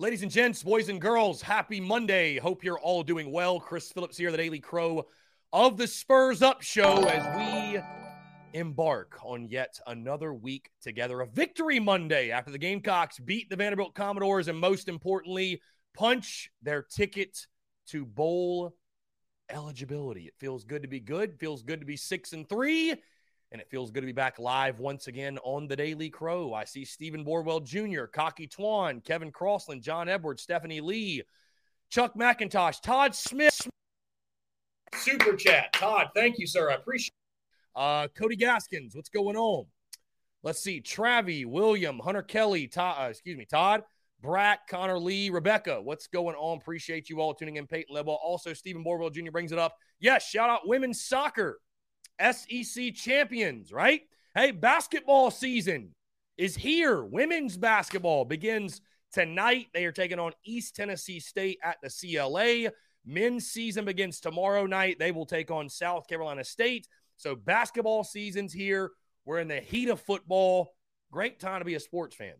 Ladies and gents, boys and girls, happy Monday. Hope you're all doing well. Chris Phillips here, the Daily Crow of the Spurs Up Show, as we embark on yet another week together. A victory Monday after the Gamecocks beat the Vanderbilt Commodores and, most importantly, punch their ticket to bowl eligibility. It feels good to be good, feels good to be six and three, and it feels good to be back live once again on the Daily Crow. I see Stephen Borwell Jr., Cocky Twan, Kevin Crossland, John Edwards, Stephanie Lee, Chuck McIntosh, Todd Smith. Super chat. Todd, thank you, sir. I appreciate it. Uh, Cody Gaskins, what's going on? Let's see. Travi, William, Hunter Kelly, Todd, uh, excuse me, Todd, Brack, Connor Lee, Rebecca, what's going on? Appreciate you all tuning in. Peyton Lebel. Also, Stephen Borwell Jr. brings it up. Yes, shout out women's soccer, SEC champions, right? Hey, basketball season is here. Women's basketball begins tonight. They are taking on East Tennessee State at the CLA. Men's season begins tomorrow night. They will take on South Carolina State. So, basketball season's here. We're in the heat of football. Great time to be a sports fan.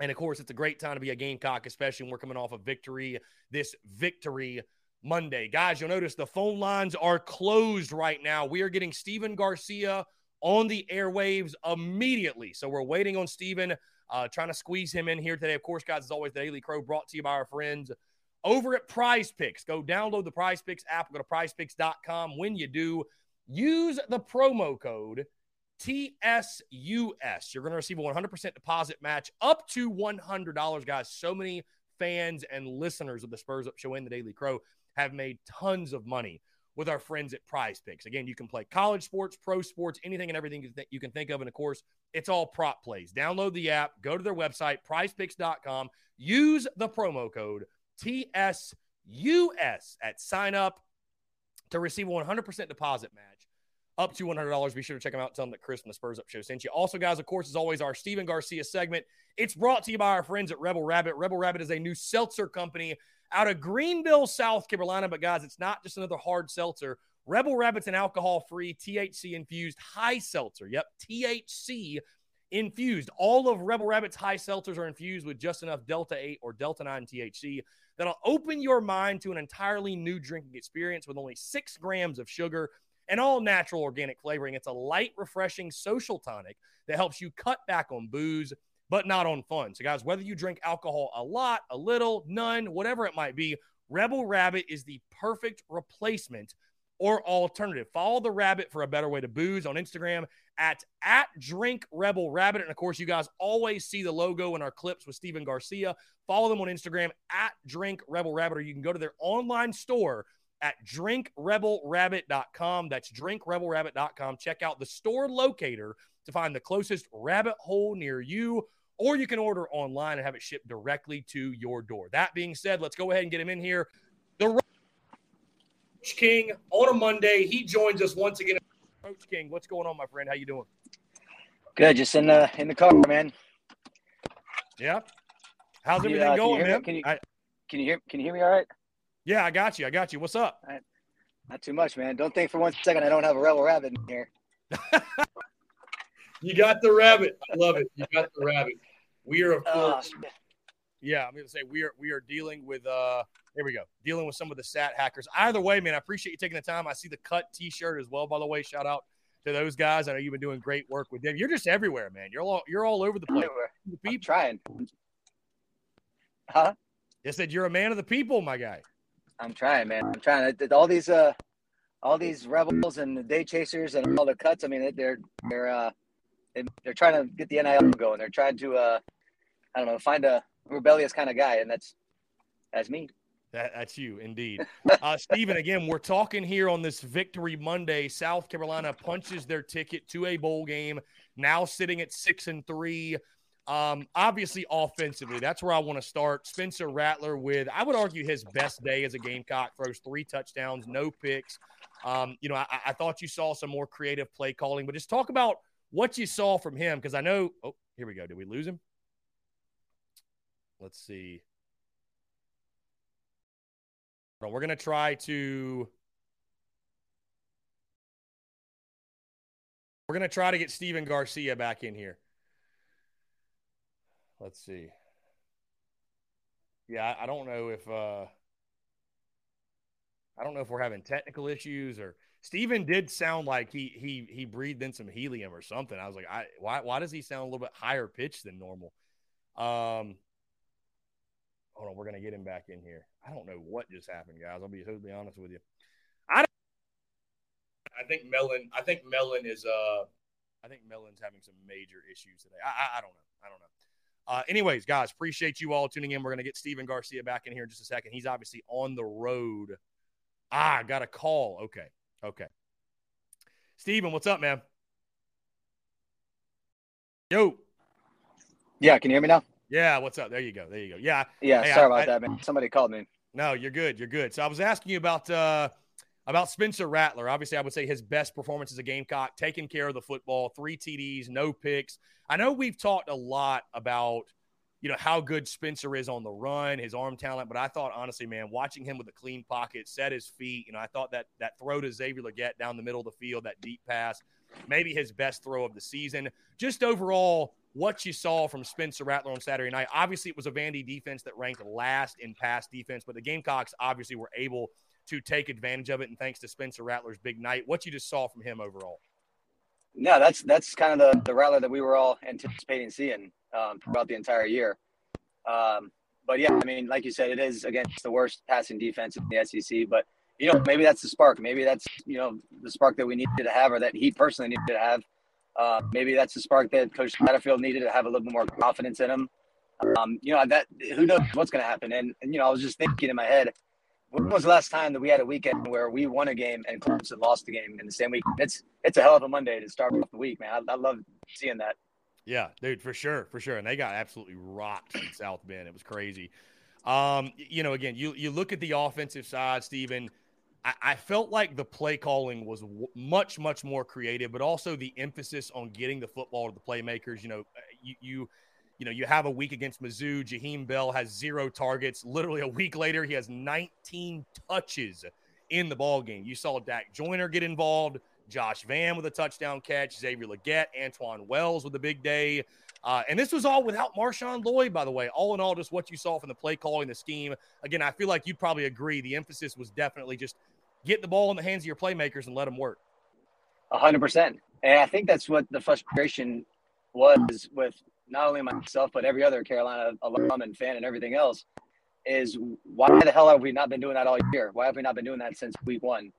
And of course, it's a great time to be a Gamecock, especially when we're coming off a victory this victory Monday. Guys, you'll notice the phone lines are closed right now. We are getting Stephen Garcia on the airwaves immediately. So we're waiting on Stephen, uh, trying to squeeze him in here today. Of course, guys, as always, the Daily Crow brought to you by our friends over at Prize Picks. Go download the Prize Picks app. Go to prizepicks.com. When you do, use the promo code TSUS. You're going to receive a 100% deposit match up to $100, guys. So many fans and listeners of the Spurs Up Show and the Daily Crow have made tons of money with our friends at Prize Picks. Again, you can play college sports, pro sports, anything and everything you can think of. And of course, it's all prop plays. Download the app, go to their website, prizepicks.com, use the promo code TSUS at sign up to receive a 100% deposit match up to $100. Be sure to check them out. Tell them that Chris from the Spurs Up Show sent you. Also, guys, of course, as always, our Stephen Garcia segment. It's brought to you by our friends at Rebel Rabbit. Rebel Rabbit is a new seltzer company out of Greenville, South Carolina. But, guys, it's not just another hard seltzer. Rebel Rabbit's an alcohol free, THC infused high seltzer. Yep, THC infused. All of Rebel Rabbit's high seltzers are infused with just enough Delta 8 or Delta 9 THC that'll open your mind to an entirely new drinking experience with only six grams of sugar and all natural organic flavoring. It's a light, refreshing social tonic that helps you cut back on booze, but not on fun. So, guys, whether you drink alcohol a lot, a little, none, whatever it might be, Rebel Rabbit is the perfect replacement or alternative. Follow the rabbit for a better way to booze on Instagram at at drink rebel rabbit. And of course, you guys always see the logo in our clips with Stephen Garcia. Follow them on Instagram at drink rebel rabbit, or you can go to their online store at drinkrebelrabbit.com. That's drinkrebelrabbit.com. Check out the store locator to find the closest rabbit hole near you, or you can order online and have it shipped directly to your door. That being said, let's go ahead and get him in here. The Roach King on a Monday. He joins us once again. Roach King, what's going on, my friend? How you doing? Good, just in the in the car, man. Yeah. How's everything uh, going, man? Can you, I, can you hear can you hear me all right? Yeah, I got you. I got you. What's up? Right. Not too much, man. Don't think for one second I don't have a rebel rabbit in here. you got the rabbit. I love it. You got the rabbit. We are, of oh, course. Oh, yeah, I'm gonna say we are we are dealing with uh here we go. Dealing with some of the sat hackers. Either way, man, I appreciate you taking the time. I see the cut t-shirt as well, by the way. Shout out to those guys. I know you've been doing great work with them. You're just everywhere, man. You're all you're all over the place. I'm trying. Huh? They said you're a man of the people, my guy. I'm trying, man. I'm trying. All these uh, all these rebels and the day chasers and all the cuts. I mean, they're they're uh, they're trying to get the NIL going. They're trying to uh, I don't know, find a rebellious kind of guy, and that's that's me. That, that's you, indeed. Uh, Stephen, again, we're talking here on this Victory Monday. South Carolina punches their ticket to a bowl game, now sitting at six and three. Um, obviously, offensively, that's where I want to start. Spencer Rattler with, I would argue, his best day as a Gamecock, throws three touchdowns, no picks. Um, you know, I, I thought you saw some more creative play calling, but just talk about what you saw from him because I know. Oh, here we go. Did we lose him? Let's see. We're going to try to. We're going to try to get Stephen Garcia back in here. Let's see. Yeah, I don't know if uh I don't know if we're having technical issues or Stephen did sound like he he he breathed in some helium or something. I was like, I why why does he sound a little bit higher pitched than normal? Um hold on, we're gonna get him back in here. I don't know what just happened, guys. I'll be totally honest with you. I don't I think Melon I think Melon is uh I think Melon's having some major issues today. I, I, I don't know. I don't know. Uh, anyways, guys, appreciate you all tuning in. We're going to get Stephen Garcia back in here in just a second. He's obviously on the road. Ah, got a call. Okay. Okay. Stephen, what's up, man? Yo. Yeah, can you hear me now? Yeah, what's up? There you go. There you go. Yeah. Yeah, hey, sorry I, about I, that, man. Somebody called me. No, you're good. You're good. So I was asking you about uh about Spencer Rattler. Obviously, I would say his best performance as a Gamecock, taking care of the football, three TDs, no picks. I know we've talked a lot about, you know, how good Spencer is on the run, his arm talent, but I thought honestly, man, watching him with a clean pocket, set his feet, you know, I thought that that throw to Xavier Legette down the middle of the field, that deep pass, maybe his best throw of the season. Just overall, what you saw from Spencer Rattler on Saturday night. Obviously, it was a Vandy defense that ranked last in pass defense, but the Gamecocks obviously were able to take advantage of it. And thanks to Spencer Rattler's big night, what you just saw from him overall. No, that's that's kind of the, the Rattler that we were all anticipating seeing um, throughout the entire year. Um, but yeah, I mean, like you said, it is against the worst passing defense in the SEC. But you know, maybe that's the spark. Maybe that's you know the spark that we needed to have, or that he personally needed to have. Uh, maybe that's the spark that Coach Satterfield needed to have a little bit more confidence in him. Um, you know, that who knows what's going to happen. And, and you know, I was just thinking in my head, when was the last time that we had a weekend where we won a game and Clemson lost the game in the same week? It's it's a hell of a Monday to start off the week, man. I, I love seeing that. Yeah, dude, for sure, for sure. And they got absolutely rocked in South Bend. It was crazy. Um, you know, again, you you look at the offensive side, Stephen. I, felt like the play calling was w- much much more creative, but also the emphasis on getting the football to the playmakers. You know, uh, you you you know, you have a week against Mizzou. Jaheim Bell has zero targets. Literally a week later, he has 19 touches in the ball game. You saw Dak Joyner get involved, Josh Vann with a touchdown catch, Xavier Legette, Antwane Wells with a big day. Uh, and this was all without Marshawn Lloyd, by the way. All in all, just what you saw from the play calling, the scheme. Again, I feel like you'd probably agree. The emphasis was definitely just get the ball in the hands of your playmakers and let them work. Hundred percent. And I think that's what the frustration was with not only myself but every other Carolina alum and fan and everything else is why the hell have we not been doing that all year? Why have we not been doing that since week one?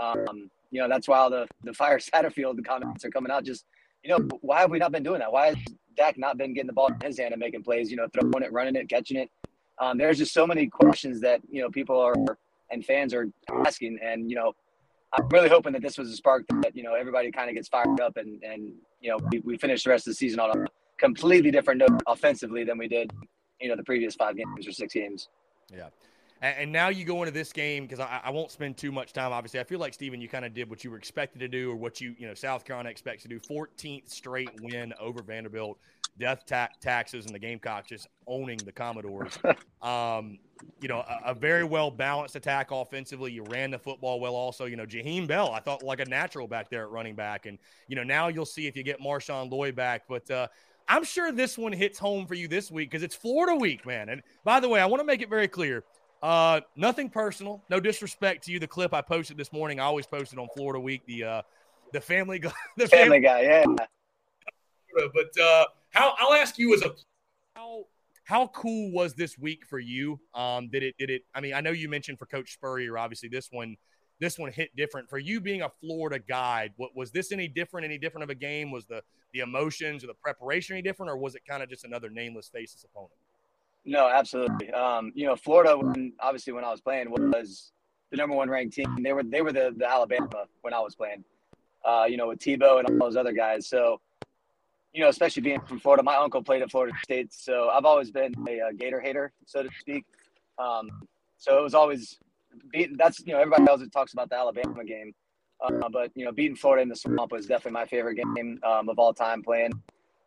Um, you know, that's why all the the fire Satterfield comments are coming out. Just you know, why have we not been doing that? Why has Dak not been getting the ball in his hand and making plays? You know, throwing it, running it, catching it. Um, there's just so many questions that you know people are and fans are asking, and you know, I'm really hoping that this was a spark that you know everybody kind of gets fired up and and you know we, we finish the rest of the season on a completely different note offensively than we did, you know, the previous five games or six games. Yeah. And now you go into this game because I, I, won't spend too much time. Obviously, I feel like Stephen, you kind of did what you were expected to do, or what you you know South Carolina expects to do. 14th straight win over Vanderbilt, death ta- taxes, and the Gamecocks just owning the Commodores. um, you know, a, a, very well balanced attack offensively. You ran the football well. Also, you know, Jaheim Bell, I thought like a natural back there at running back, and you know now you'll see if you get Marshawn Lloyd back, but. Uh, I'm sure this one hits home for you this week because it's Florida week, man. And by the way, I want to make it very clear. Uh, nothing personal, no disrespect to you. The clip I posted this morning, I always posted on Florida Week. The uh, the family guy, the family, family guy, yeah. But uh, how I'll ask you as a how how cool was this week for you? Um, did it? Did it? I mean, I know you mentioned for Coach Spurrier, obviously this one, this one hit different for you being a Florida guy. What was this any different? Any different of a game? Was the the emotions or the preparation any different, or was it kind of just another nameless faceless opponent? No, absolutely. Um, you know, Florida, when, obviously when I was playing, was the number one ranked team. They were they were the, the Alabama when I was playing. Uh, you know, with Tebow and all those other guys. So you know, especially being from Florida. My uncle played at Florida State, so I've always been a, a Gator hater, so to speak. Um, so it was always beating. That's you know, everybody else that talks about the Alabama game, uh, but you know, beating Florida in the swamp was definitely my favorite game um, of all time playing.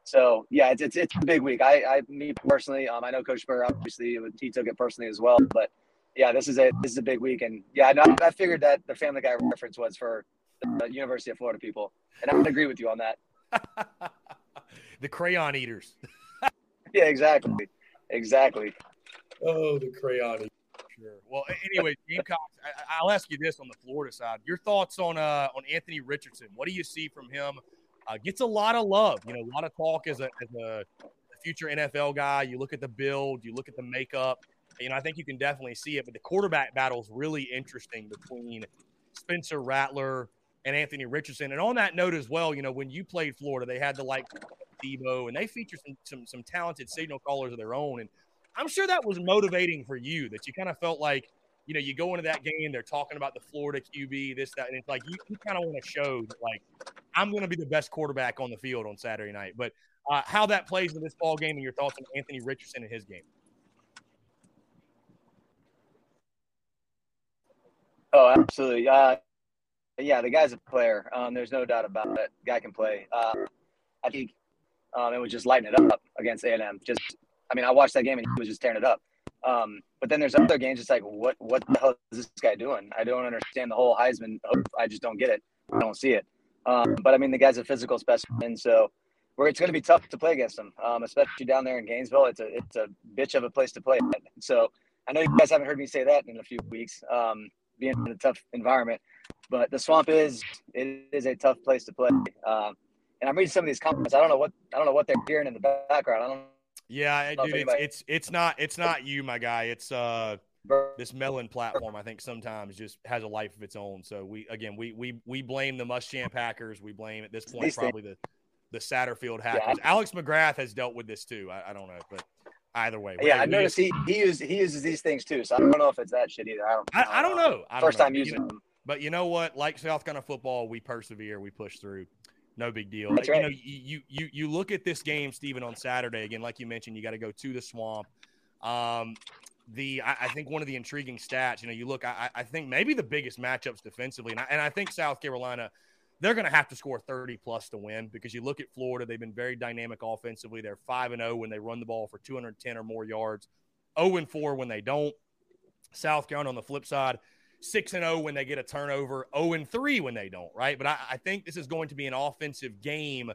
So yeah, it's it's, it's a big week. I, I me personally, um, I know Coach Burr obviously he took it personally as well, but yeah, this is a this is a big week, and yeah, I, I figured that the Family Guy reference was for the University of Florida people, and I would agree with you on that. the crayon eaters. yeah, exactly, exactly. Oh, the crayon eaters. Sure. Well, anyway, Gamecocks. I, will ask you this on the Florida side: your thoughts on uh, on Anthony Richardson? What do you see from him? Uh, gets a lot of love. You know, a lot of talk as a as a future NFL guy. You look at the build, you look at the makeup. You know, I think you can definitely see it. But the quarterback battle is really interesting between Spencer Rattler and Anthony Richardson. And on that note as well, you know, when you played Florida, they had the like Tebow, and they feature some, some some talented signal callers of their own. And I'm sure that was motivating for you that you kind of felt like, you know, you go into that game, they're talking about the Florida QB, this, that, and it's like you, you kind of want to show that, like, I'm going to be the best quarterback on the field on Saturday night. But uh, how that plays in this ball game and your thoughts on Anthony Richardson and his game. Oh, absolutely. Uh, yeah, the guy's a player. Um, there's no doubt about it. Guy can play. Uh, I think um, and was just lighting it up against A&M. Just, I mean, I watched that game and he was just tearing it up. Um, but then there's other games. It's like, what, what the hell is this guy doing? I don't understand the whole Heisman. I just don't get it. I don't see it. Um, but I mean, the guy's a physical specimen, so it's going to be tough to play against him, um, especially down there in Gainesville. It's a it's a bitch of a place to play. So I know you guys haven't heard me say that in a few weeks, um, being in a tough environment. But the swamp is it is a tough place to play. Um, and I'm reading some of these comments. I don't know what I don't know what they're hearing in the background. I don't. Yeah, dude, it's, it's it's not it's not you, my guy. It's uh this melon platform. I think sometimes just has a life of its own. So we again we we we blame the Muschamp hackers. We blame at this point probably the the Satterfield hackers. Yeah. Alex McGrath has dealt with this too. I, I don't know, but either way. Yeah, I noticed he he uses he uses these things too. So I don't know if it's that shit either. I don't. I, I don't know. I don't First know. time using them. But you know what? Like South Carolina football, we persevere, we push through no big deal. That's right. You know, you, you you look at this game, Stephen, on Saturday again. Like you mentioned, you got to go to the swamp. Um, the I, I, think one of the intriguing stats, you know, you look. I, I think maybe the biggest matchups defensively, and I, and I think South Carolina, they're going to have to score thirty plus to win because you look at Florida, they've been very dynamic offensively. They're five and zero oh when they run the ball for two hundred ten or more yards, 0 and 4 when they don't. South Carolina on the flip side six and zero oh when they get a turnover, zero oh and three when they don't. Right, but I, I think this is going to be an offensive game.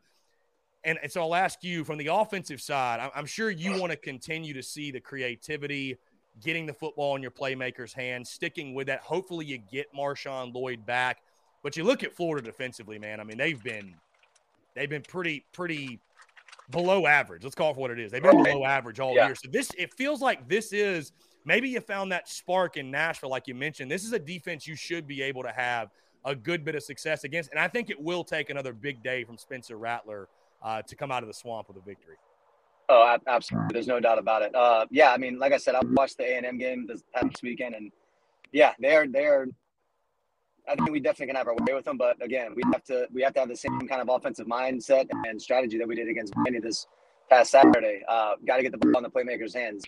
And, and so I'll ask you from the offensive side. I'm, I'm sure you want to continue to see the creativity, getting the football in your playmakers' hands, sticking with that. Hopefully, you get Marshawn Lloyd back. But you look at Florida defensively, man. I mean, they've been they've been pretty pretty below average. Let's call it for what it is. They've been below average all yeah. year. So this it feels like this is maybe you found that spark in Nashville, like you mentioned. This is a defense you should be able to have a good bit of success against. And I think it will take another big day from Spencer Rattler uh, to come out of the swamp with a victory. Oh, absolutely. There's no doubt about it. Uh, yeah, I mean, like I said, I watched the A and M game this past weekend, and yeah, they're they're. I think we definitely can have our way with them, but again, we have to we have to have the same kind of offensive mindset and strategy that we did against Miami this past Saturday. Uh, Got to get the ball in the playmakers' hands.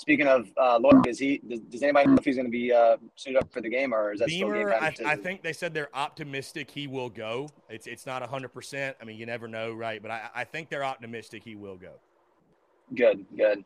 Speaking of uh, Lloyd, is he? Does, does, anybody know if he's going to be uh, suited up for the game, or is that Beamer, still game time? I, I, think they said they're optimistic he will go. It's it's not hundred percent. I mean, you never know, right? But I, I think they're optimistic he will go. Good, good.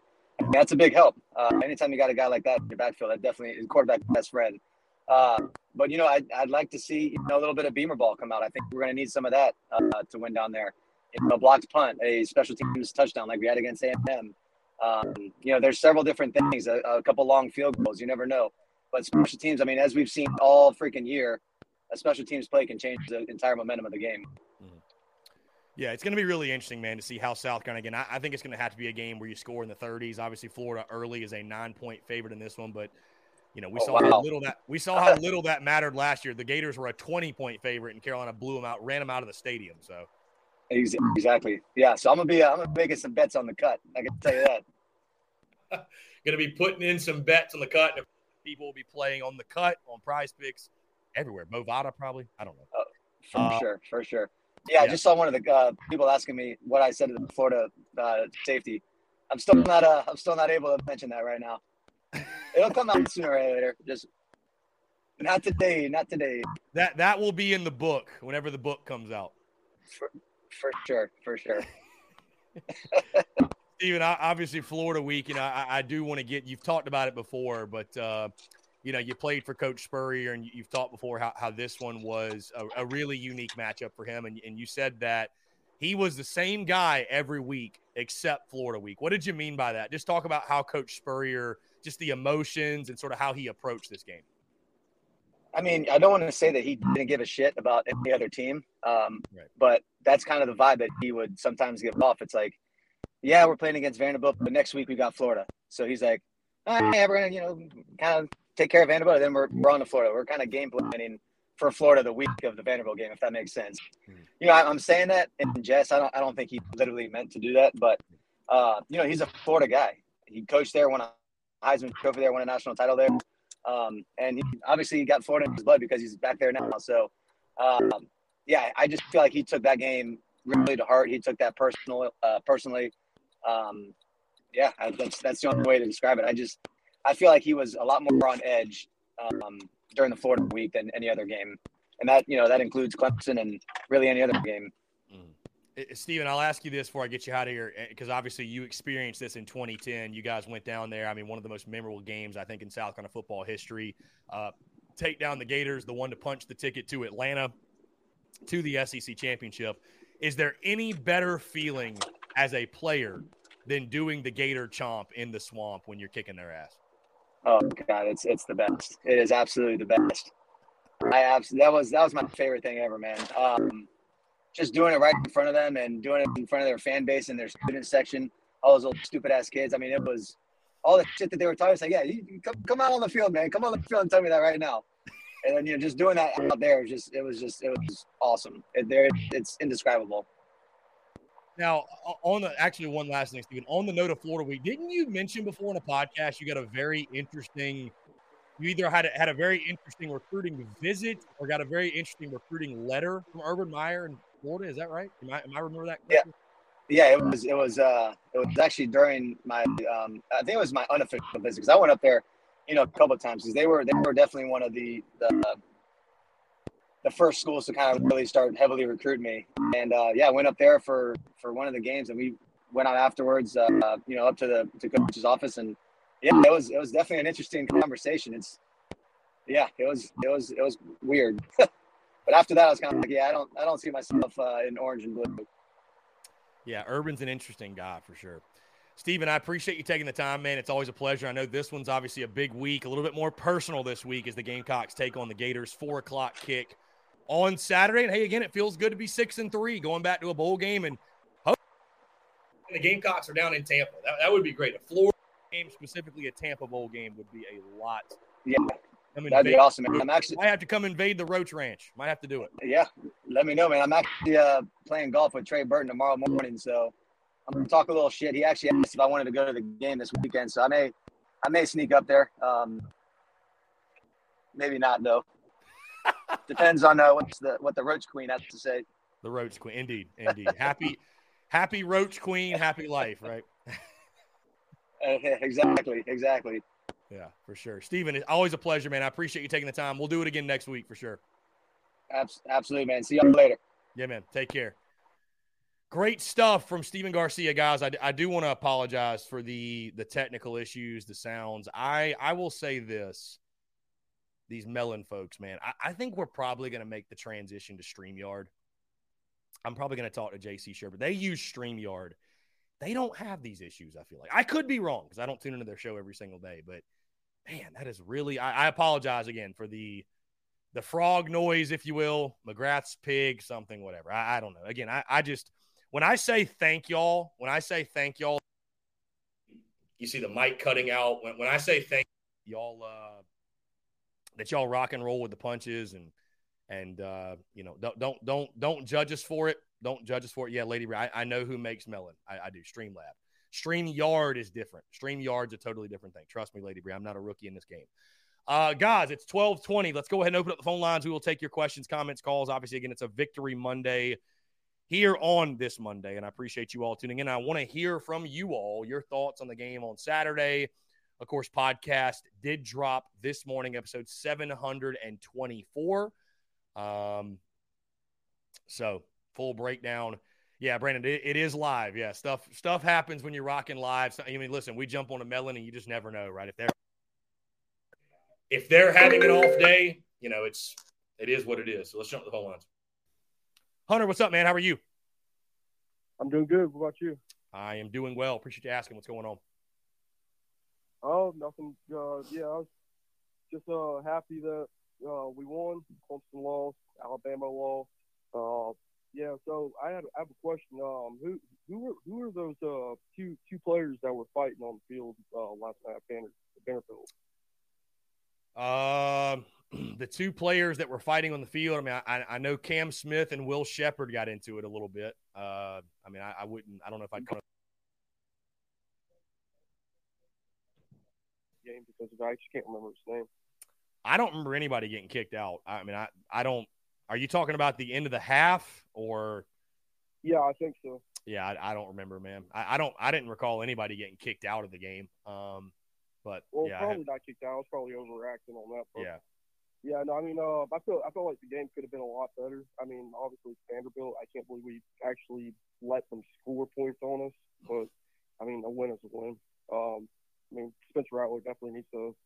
That's a big help. Uh, anytime you got a guy like that in your backfield, that definitely is quarterback best friend. Uh, but you know, I'd, I'd like to see you know, a little bit of Beamer ball come out. I think we're going to need some of that uh, to win down there. You know, blocked punt, a special teams touchdown like we had against A&M um, you know, there's several different things. A, a, couple long field goals, you never know. But special teams, I mean, as we've seen all freaking year, a special teams play can change the entire momentum of the game. Mm-hmm. Yeah, it's going to be really interesting, man, to see how South Carolina again. I, I think it's going to have to be a game where you score in the 30s. Obviously, Florida early is a nine point favorite in this one, but you know we oh, saw wow. how little that we saw how little that mattered last year. The Gators were a 20 point favorite, and Carolina blew them out, ran them out of the stadium. So exactly, yeah. So I'm gonna be uh, I'm gonna be making some bets on the cut. I can tell you that. gonna be putting in some bets on the cut, and people will be playing on the cut on Prize Picks everywhere. Bovada probably. I don't know. Oh, for uh, sure, for sure. Yeah, yeah, I just saw one of the uh, people asking me what I said to the Florida uh, safety. I'm still not uh, I'm still not able to mention that right now. It'll come out sooner or later. Just not today, not today. That that will be in the book whenever the book comes out. For, for sure, for sure. Stephen, obviously Florida week, you know, I, I do want to get. You've talked about it before, but uh, you know, you played for Coach Spurrier, and you've talked before how, how this one was a, a really unique matchup for him. And, and you said that he was the same guy every week except Florida week. What did you mean by that? Just talk about how Coach Spurrier, just the emotions and sort of how he approached this game. I mean, I don't want to say that he didn't give a shit about any other team, um, right. but that's kind of the vibe that he would sometimes give off. It's like, yeah, we're playing against Vanderbilt, but next week we got Florida. So he's like, oh, yeah, we're gonna, you know, kind of take care of Vanderbilt, then we're, we're on to Florida. We're kind of game planning for Florida the week of the Vanderbilt game, if that makes sense. Hmm. You know, I, am saying that in jest. I don't, I don't think he literally meant to do that, but uh, you know, he's a Florida guy. He coached there, won a Heisman Trophy there, won a national title there, um, and he, obviously he got Florida in his blood because he's back there now. So, um, yeah, I just feel like he took that game really to heart. He took that personal, uh, personally. Um, yeah, that's that's the only way to describe it. I just I feel like he was a lot more on edge um, during the Florida week than any other game, and that you know that includes Clemson and really any other game. Mm. Stephen, I'll ask you this before I get you out of here, because eh, obviously you experienced this in 2010. You guys went down there. I mean, one of the most memorable games I think in South Carolina football history. Uh, take down the Gators, the one to punch the ticket to Atlanta to the SEC championship. Is there any better feeling as a player than doing the Gator chomp in the swamp when you're kicking their ass? Oh god, it's it's the best. It is absolutely the best. I absolutely that was that was my favorite thing ever, man. Um, just doing it right in front of them and doing it in front of their fan base and their student section, all those little stupid ass kids. I mean, it was all the shit that they were talking. It's like, yeah, you, you come, come out on the field, man. Come on the field and tell me that right now. And then you know, just doing that out there was just it was just it was awesome. It, there, it's indescribable. Now, on the actually one last thing, Stephen, on the note of Florida Week, didn't you mention before in a podcast you got a very interesting? You either had a, had a very interesting recruiting visit or got a very interesting recruiting letter from Urban Meyer in Florida. Is that right? Am I, am I remember that? Correctly? Yeah, yeah. It was it was uh it was actually during my um I think it was my unofficial visit because I went up there, you know, a couple of times because they were they were definitely one of the the the first schools to kind of really start heavily recruit me. And uh, yeah, I went up there for for one of the games, and we went out afterwards. Uh, you know, up to the to coach's office, and yeah, it was it was definitely an interesting conversation. It's yeah, it was it was it was weird. but after that, I was kind of like, yeah, I don't I don't see myself uh, in orange and blue. Yeah, Urban's an interesting guy for sure. Stephen, I appreciate you taking the time, man. It's always a pleasure. I know this one's obviously a big week, a little bit more personal this week as the Gamecocks take on the Gators. Four o'clock kick on Saturday. And hey, again, it feels good to be six and three, going back to a bowl game, and the Gamecocks are down in Tampa. That, that would be great. A Florida game, specifically a Tampa Bowl game, would be a lot. Yeah, that'd be awesome. Man. I'm actually. I have to come invade the Roach Ranch. Might have to do it. Yeah, let me know, man. I'm actually uh, playing golf with Trey Burton tomorrow morning, so I'm gonna talk a little shit. He actually asked if I wanted to go to the game this weekend, so I may, I may sneak up there. Um, maybe not though. Depends on uh, what's the what the Roach Queen has to say. The Roach Queen, indeed, indeed. happy, happy Roach Queen, happy life, right? exactly, exactly. Yeah, for sure. Stephen, it's always a pleasure, man. I appreciate you taking the time. We'll do it again next week for sure. Absolutely, man. See you later. Yeah, man. Take care. Great stuff from Stephen Garcia, guys. I, I do want to apologize for the the technical issues, the sounds. I I will say this these melon folks, man. I, I think we're probably going to make the transition to StreamYard. I'm probably going to talk to JC Shurburtt. they use StreamYard. They don't have these issues, I feel like. I could be wrong because I don't tune into their show every single day, but man, that is really I, I apologize again for the the frog noise, if you will, McGrath's pig, something, whatever. I, I don't know. Again, I, I just when I say thank y'all, when I say thank y'all, you see the mic cutting out. When, when I say thank y'all, uh, that y'all rock and roll with the punches and and uh, you know don't don't don't don't judge us for it. Don't judge us for it. Yeah, Lady, I, I know who makes melon. I, I do. Streamlab. StreamYard is different. Stream Yard's a totally different thing. Trust me, Lady Bree. I'm not a rookie in this game. Uh, guys, it's 1220. Let's go ahead and open up the phone lines. We will take your questions, comments, calls. Obviously, again, it's a victory Monday here on this Monday, and I appreciate you all tuning in. I want to hear from you all your thoughts on the game on Saturday. Of course, podcast did drop this morning, episode 724. Um, so full breakdown. Yeah, Brandon, it, it is live. Yeah, stuff stuff happens when you're rocking live. So, I mean, listen, we jump on a melon, and you just never know, right? If they're if they're having an off day, you know, it's it is what it is. So let's jump to the phone lines. Hunter, what's up, man? How are you? I'm doing good. What about you? I am doing well. Appreciate you asking. What's going on? Oh, nothing. Uh, yeah, I was just uh, happy that uh, we won. Clemson lost. Alabama lost. Uh, yeah. So I had I have a question. Um, who who were who were those uh, two two players that were fighting on the field uh, last night at Banner, Vanderbilt? Um, the two players that were fighting on the field. I mean, I, I know Cam Smith and Will Sheppard got into it a little bit. Uh, I mean, I, I wouldn't. I don't know if I'd. Game because I just can't remember his name. I don't remember anybody getting kicked out. I mean, I I don't. Are you talking about the end of the half or? Yeah, I think so. Yeah, I, I don't remember, man. I, I, don't. I didn't recall anybody getting kicked out of the game. Um, but well, yeah, probably not kicked out. I was probably overreacting on that. But yeah. Yeah, no, I mean, uh, I feel I feel like the game could have been a lot better. I mean, obviously Vanderbilt, I can't believe we actually let them score points on us. But I mean, a win is a win. Um, I mean, Spencer Rattler definitely needs to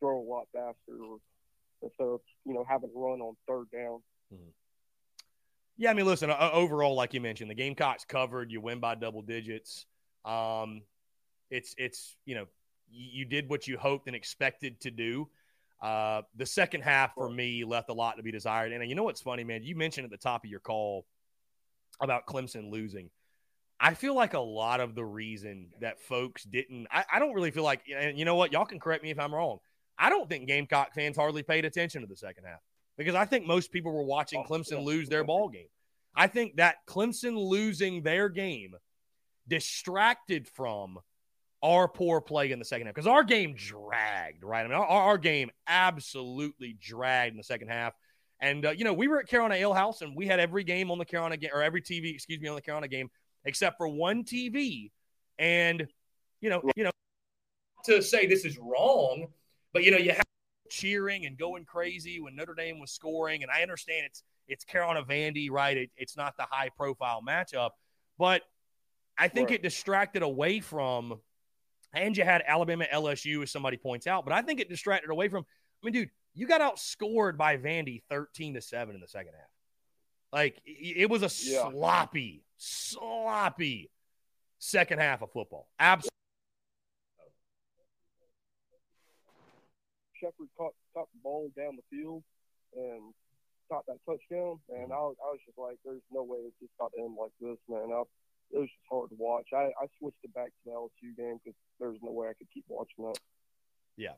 throw a lot faster instead of you know having to run on third down. Yeah, I mean, listen. Uh, overall, like you mentioned, the Gamecocks covered. You win by double digits. Um, it's it's you know you, did what you hoped and expected to do. Uh, the second half for me left a lot to be desired. And you know what's funny, man? You mentioned at the top of your call about Clemson losing. I feel like a lot of the reason that folks didn't, I, I don't really feel like, and you know what? Y'all can correct me if I'm wrong. I don't think Gamecock fans hardly paid attention to the second half because I think most people were watching oh, Clemson lose their ball game. I think that Clemson losing their game distracted from our poor play in the second half because our game dragged, right? I mean, our, our, game absolutely dragged in the second half. And, uh, you know, we were at Carolina Ale House and we had every game on the Carolina game or every TV, excuse me, on the Carolina game except for one TV. And, you know, you know, to say this is wrong, but, you know, you have cheering and going crazy when Notre Dame was scoring. And I understand it's, it's Carolina Vandy, right? It, it's not the high profile matchup, but I think right. it distracted away from and you had Alabama LSU, as somebody points out. But I think it distracted away from. I mean, dude, you got outscored by Vandy thirteen to seven in the second half. Like it was a yeah. sloppy, sloppy second half of football. Absolutely. Sheppard caught, caught the ball down the field and caught that touchdown, and I was, I was just like, "There's no way it's just got to end like this, man." I, it was just hard to watch. I, I switched it back to the LSU game because there's no way I could keep watching that. Yeah.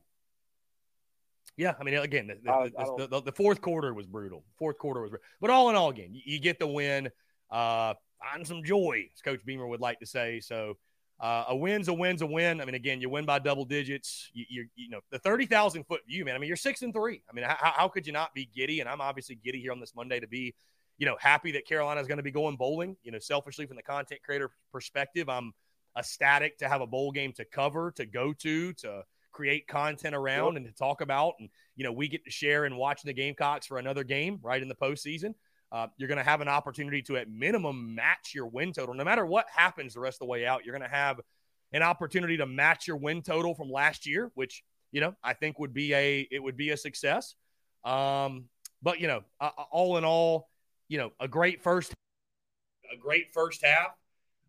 Yeah, I mean, again, the, I, the, the, the, fourth quarter was brutal. Fourth quarter was, but all in all, again, you, you get the win. Uh, find some joy, as Coach Beamer would like to say. So, uh, a win's a win's a win. I mean, again, you win by double digits. You, you, you know, the thirty thousand foot view, man. I mean, you're six and three. I mean, how, how could you not be giddy? And I'm obviously giddy here on this Monday to be you know, happy that Carolina is going to be going bowling. You know, selfishly from the content creator perspective, I'm ecstatic to have a bowl game to cover, to go to, to create content around, and to talk about. And you know, we get to share and watch the Gamecocks for another game right in the postseason. Uh, you're going to have an opportunity to, at minimum, match your win total. No matter what happens the rest of the way out, you're going to have an opportunity to match your win total from last year, which you know I think would be a it would be a success. Um, but you know, uh, all in all, you know, a great first, a great first half.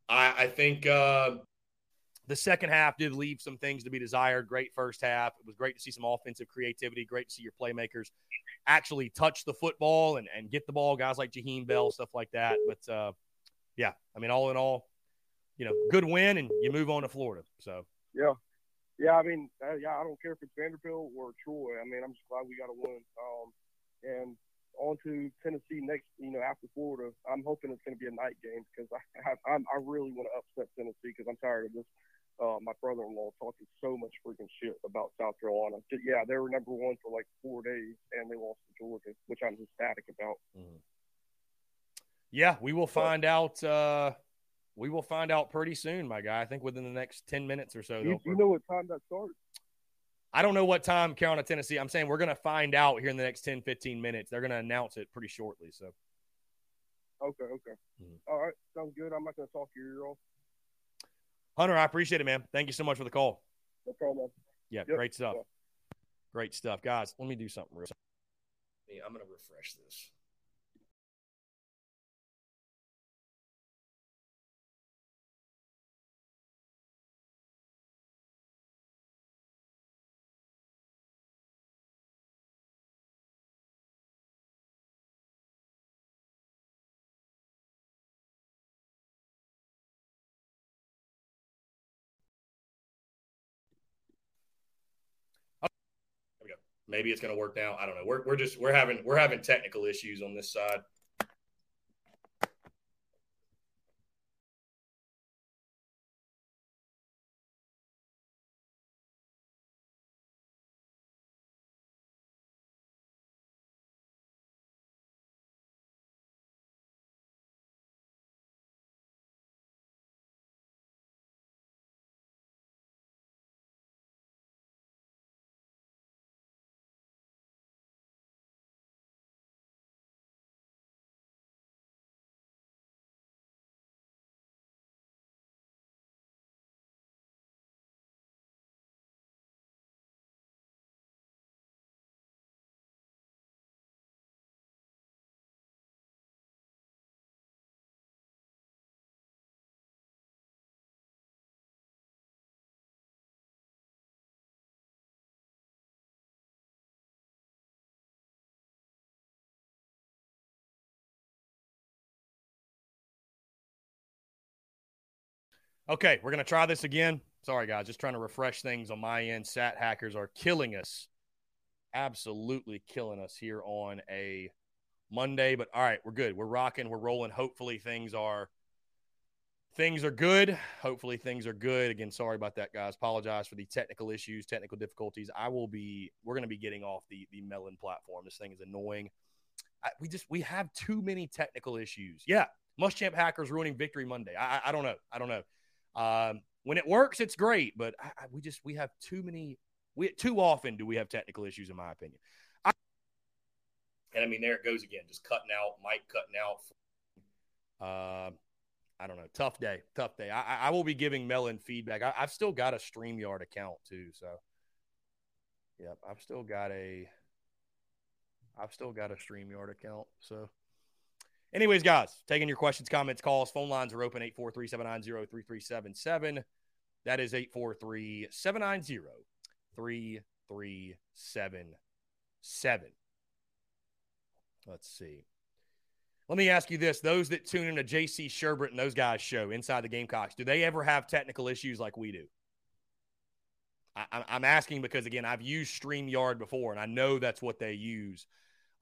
I, I think uh, the second half did leave some things to be desired. Great first half. It was great to see some offensive creativity. Great to see your playmakers actually touch the football and, and get the ball. Guys like Jaheim Bell, stuff like that. But uh, yeah, I mean, all in all, you know, good win, and you move on to Florida. So yeah, yeah. I mean, uh, yeah, I don't care if it's Vanderbilt or Troy. I mean, I'm just glad we got a win. Um, and on to Tennessee next. You know, after Florida, I'm hoping it's going to be a night game because I I, I really want to upset Tennessee because I'm tired of this. Uh, my brother-in-law talking so much freaking shit about South Carolina. Yeah, they were number one for like four days, and they lost to Georgia, which I'm ecstatic about. Mm-hmm. Yeah, we will find out. Uh, we will find out pretty soon, my guy. I think within the next ten minutes or so. You, you know what time that starts? I don't know what time Carolina, Tennessee. I'm saying we're going to find out here in the next 10, 15 minutes. They're going to announce it pretty shortly. So. Okay. Okay. Mm-hmm. All right. Sounds good. I'm not going to talk your ear all. Hunter, I appreciate it, man. Thank you so much for the call. No problem. Yeah, yep. great stuff. Yeah. Great stuff, guys. Let me do something real. I'm going to refresh this. Maybe it's going to work now. I don't know. We're, we're just we're having we're having technical issues on this side. Okay, we're going to try this again. Sorry, guys, just trying to refresh things on my end. Sat hackers are killing us, absolutely killing us here on a Monday. But all right, we're good. We're rocking. We're rolling. Hopefully, things are things are good. Hopefully, things are good. Again, sorry about that, guys. Apologize for the technical issues, technical difficulties. I will be. We're going to be getting off the the Melon platform. This thing is annoying. I, we just we have too many technical issues. Yeah, Muschamp hackers ruining Victory Monday. I, I don't know. I don't know. Um, when it works, it's great, but I, I, we just we have too many. We too often do we have technical issues, in my opinion. I, and I mean, there it goes again, just cutting out, mic cutting out. Uh, I don't know. Tough day. Tough day. I, I will be giving Melon feedback. I, have still got a StreamYard account too. So, yep, I've still got a. I've still got a StreamYard account. So, Anyways, guys, taking your questions, comments, calls. Phone lines are open 843 790 3377. That is 843 790 3377. Let's see. Let me ask you this. Those that tune into JC Shurburtt and those guys' show inside the Gamecocks, do they ever have technical issues like we do? I, am asking because, again, I've used StreamYard before, and I know that's what they use.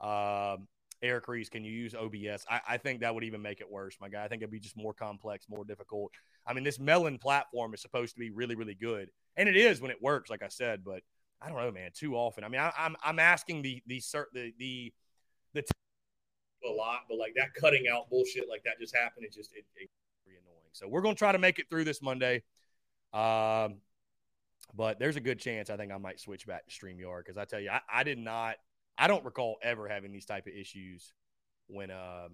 Um, Eric Reese, can you use OBS? I, I, think that would even make it worse, my guy. I think it'd be just more complex, more difficult. I mean, this Melon platform is supposed to be really, really good, and it is when it works, like I said. But I don't know, man. Too often. I mean, I, am I'm, I'm asking the the the the the t- a lot, but like that cutting out bullshit like that just happened. It just it, it annoying. So we're gonna try to make it through this Monday. Um, but there's a good chance I think I might switch back to StreamYard because I tell you, I, I did not I don't recall ever having these type of issues when uh,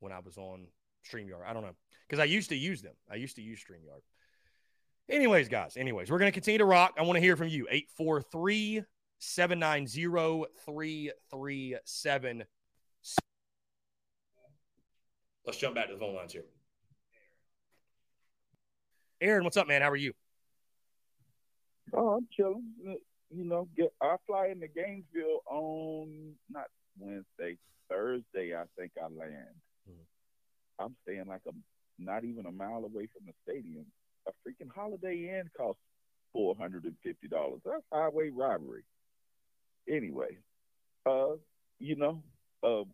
when I was on StreamYard. I don't know because I used to use them. I used to use StreamYard. Anyways, guys, anyways, we're going to continue to rock. I want to hear from you. 843 790 337. Let's jump back to the phone lines here. Aaron, what's up, man? How are you? Oh, I'm chilling you know, get I fly into Gainesville on not Wednesday, Thursday. I think I land. Mm-hmm. I'm staying like a not even a mile away from the stadium. A freaking Holiday Inn costs four hundred and fifty dollars. That's highway robbery. Anyway, uh, you know, uh,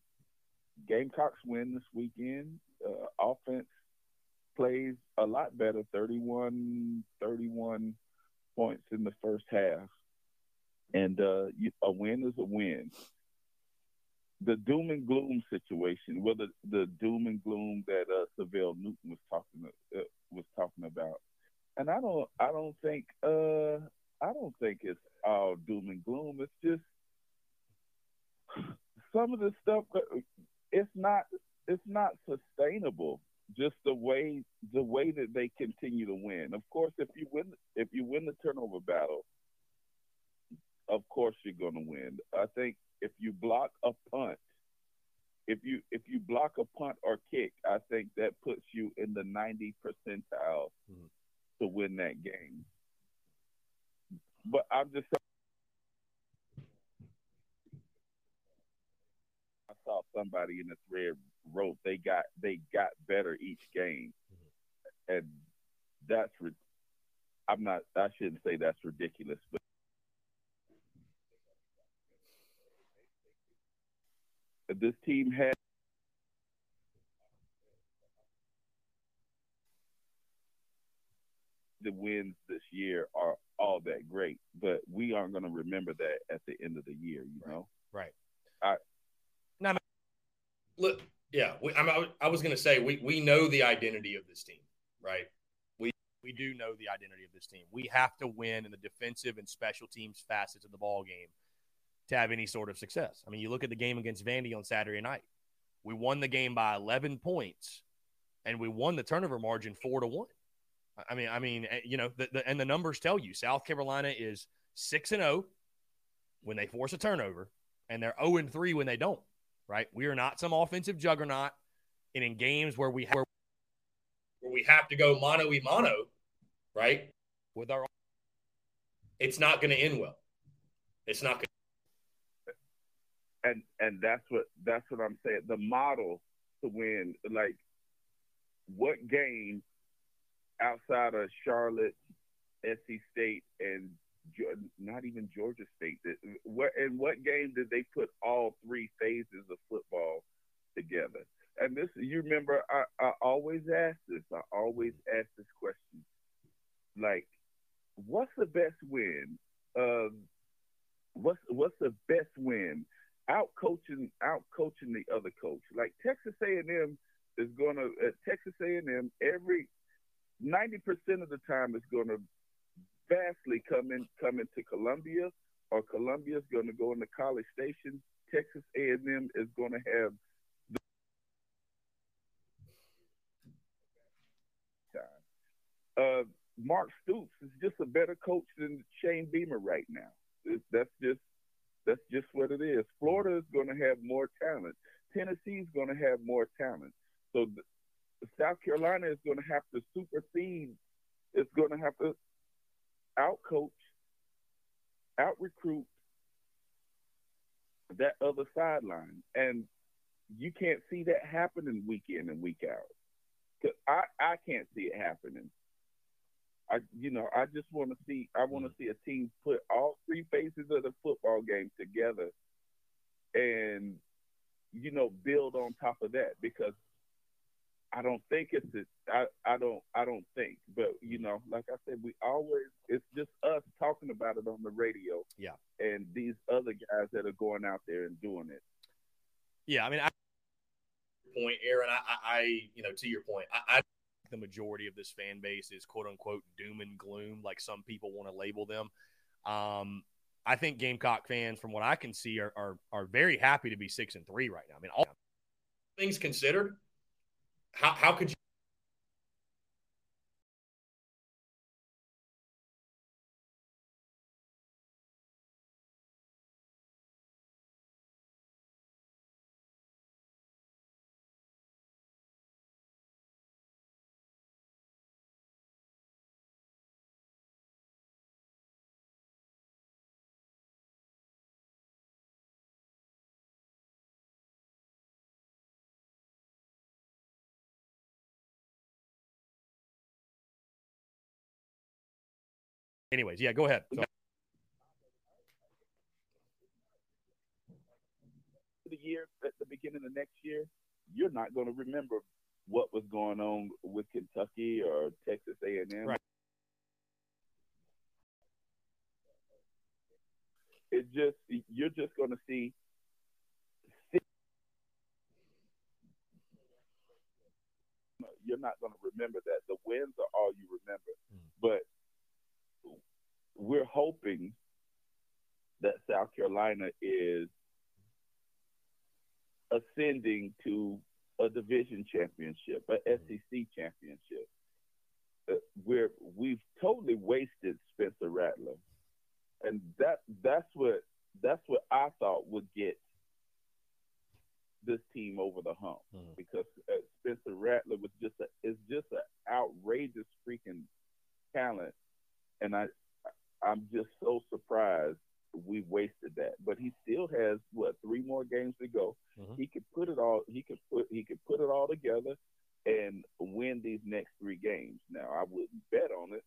Gamecocks win this weekend. Uh, offense plays a lot better 31, 31 points in the first half. And uh, a win is a win. The doom and gloom situation, whether the doom and gloom that uh, Syvelle Newton was talking uh, was talking about, and I don't, I don't think, uh, I don't think it's all doom and gloom. It's just some of the stuff. It's not, it's not sustainable just the way the way that they continue to win. Of course, if you win if you win the turnover battle, of course you're going to win. I think if you block a punt, if you if you block a punt or kick, I think that puts you in the 90 percentile mm-hmm. to win that game. But I'm just I saw somebody in the thread wrote they got they got better each game, mm-hmm. and that's I'm not I shouldn't say that's ridiculous, but this team had the wins this year are all that great, but we aren't going to remember that at the end of the year, you right. know? Right. I, now, look, yeah, we, I, I was going to say we we know the identity of this team, right? We we do know the identity of this team. We have to win in the defensive and special teams facets of the ball game to have any sort of success. I mean, you look at the game against Vandy on Saturday night. We won the game by 11 points, and we won the turnover margin four to one. I mean, I mean, eh, you know, the, the, and the numbers tell you South Carolina is six and zero when they force a turnover, and they're zero and three when they don't right? We are not some offensive juggernaut. And in games where we have, where we have to go mano y mano, right? With our, it's not going to end well. It's not going. And and that's what that's what I'm saying. The model to win, like, what game outside of Charlotte, NC State, and not even Georgia State. What in what game did they put all three phases of football together? And this, you remember, I, I always ask this. I always ask this question, like, what's the best win? Uh, what's what's the best win? Out coaching, out coaching the other coach. Like Texas A&M is going to uh, Texas A&M every ninety percent of the time is going to vastly coming coming to Columbia, or Columbia is going to go into College Station. Texas A&M is going to have. Uh, Mark Stoops is just a better coach than Shane Beamer right now. That's just that's just what it is. Florida is going to have more talent. Tennessee is going to have more talent. So South Carolina is going to have to supersede. It's going to have to out coach, out recruit that other sideline. And you can't see that happening week in and week out. Cause I, I can't see it happening. I you know, I just want to see I want to mm. see a team put all three phases of the football game together and you know, build on top of that because I don't think it's a, I, I don't I don't think, but you know, like I said, we always it's just us talking about it on the radio. Yeah, and these other guys that are going out there and doing it. Yeah, I mean, I, point, Aaron. I, I, you know, to your point, I, I the majority of this fan base is quote unquote doom and gloom, like some people want to label them. Um, I think Gamecock fans, from what I can see, are, are are very happy to be six and three right now. I mean, all things considered, how, how could you anyways, yeah, go ahead. So, the year at the beginning of next year, you're not going to remember what was going on with Kentucky or Texas A&M. Right. It's just you're just going to see. You're not going to remember that. The wins are all you remember. Mm. But we're hoping that South Carolina is ascending to a division championship, a SEC championship. Uh, we're we've totally wasted Spencer Rattler, and that that's what that's what I thought would get this team over the hump Mhm. because uh, Spencer Rattler was just a is just an outrageous freaking talent, and I I'm just so surprised we wasted that. But he still has what three more games to go. Mhm. He could put it all. He could put he could put it all together and win these next three games. Now I wouldn't bet on it,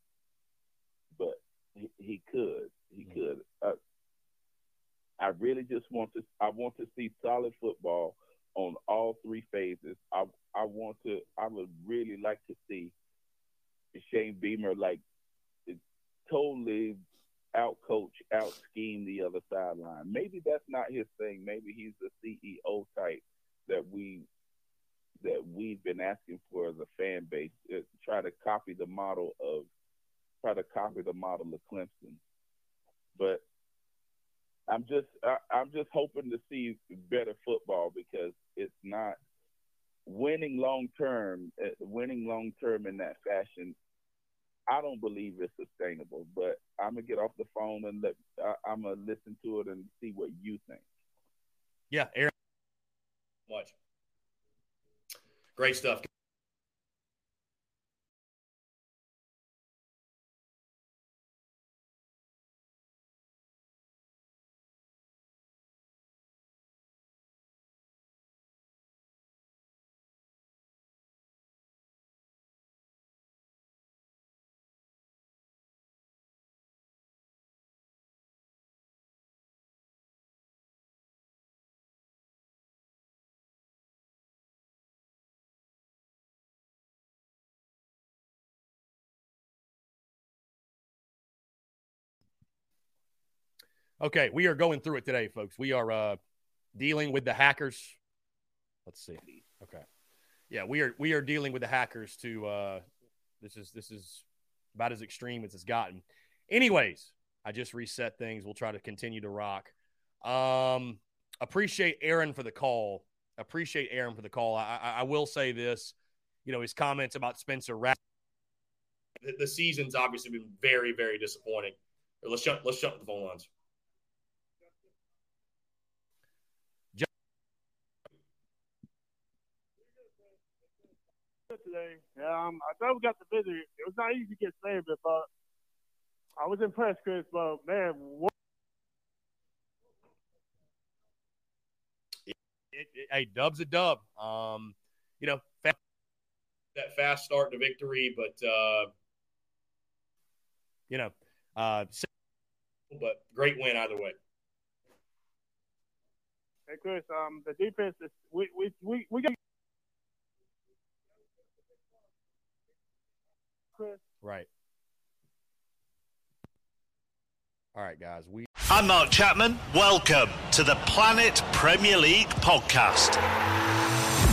but he, he could. He Mhm. could. Uh, I really just want to. I want to see solid football on all three phases. I I want to. I would really like to see Shane Beamer like totally out coach, out scheme the other sideline. Maybe that's not his thing. Maybe he's the CEO type that we that we've been asking for as a fan base. Uh, try to copy the model of try to copy the model of Clemson. But I'm just I, I'm just hoping to see better football because it's not winning long term. uh, Winning long term in that fashion I don't believe it's sustainable, but I'm gonna get off the phone and let I, I'm gonna listen to it and see what you think. yeah, Aaron. Much. Great stuff. Okay, we are going through it today, folks. We are uh, dealing with the hackers. Let's see. Okay, yeah, we are we are dealing with the hackers. To uh, this is this is about as extreme as it's gotten. Anyways, I just reset things. We'll try to continue to rock. Um, appreciate Aaron for the call. Appreciate Aaron for the call. I, I, I will say this, you know, his comments about Spencer Rattler. The, the season's obviously been very, very disappointing. Let's shut Let's shut the phone lines. Today. Um, I thought we got the visit. It was not easy to get saved, but I was impressed, Chris. But man, what it, it, hey, dub's a dub. Um, you know, fa- that fast start to victory, but uh, you know, uh, but great win either way. hey, Chris, um, the defense is we we we we got Chris. Right. All right, guys. We I'm Mark Chapman. Welcome to the Planet Premier League podcast.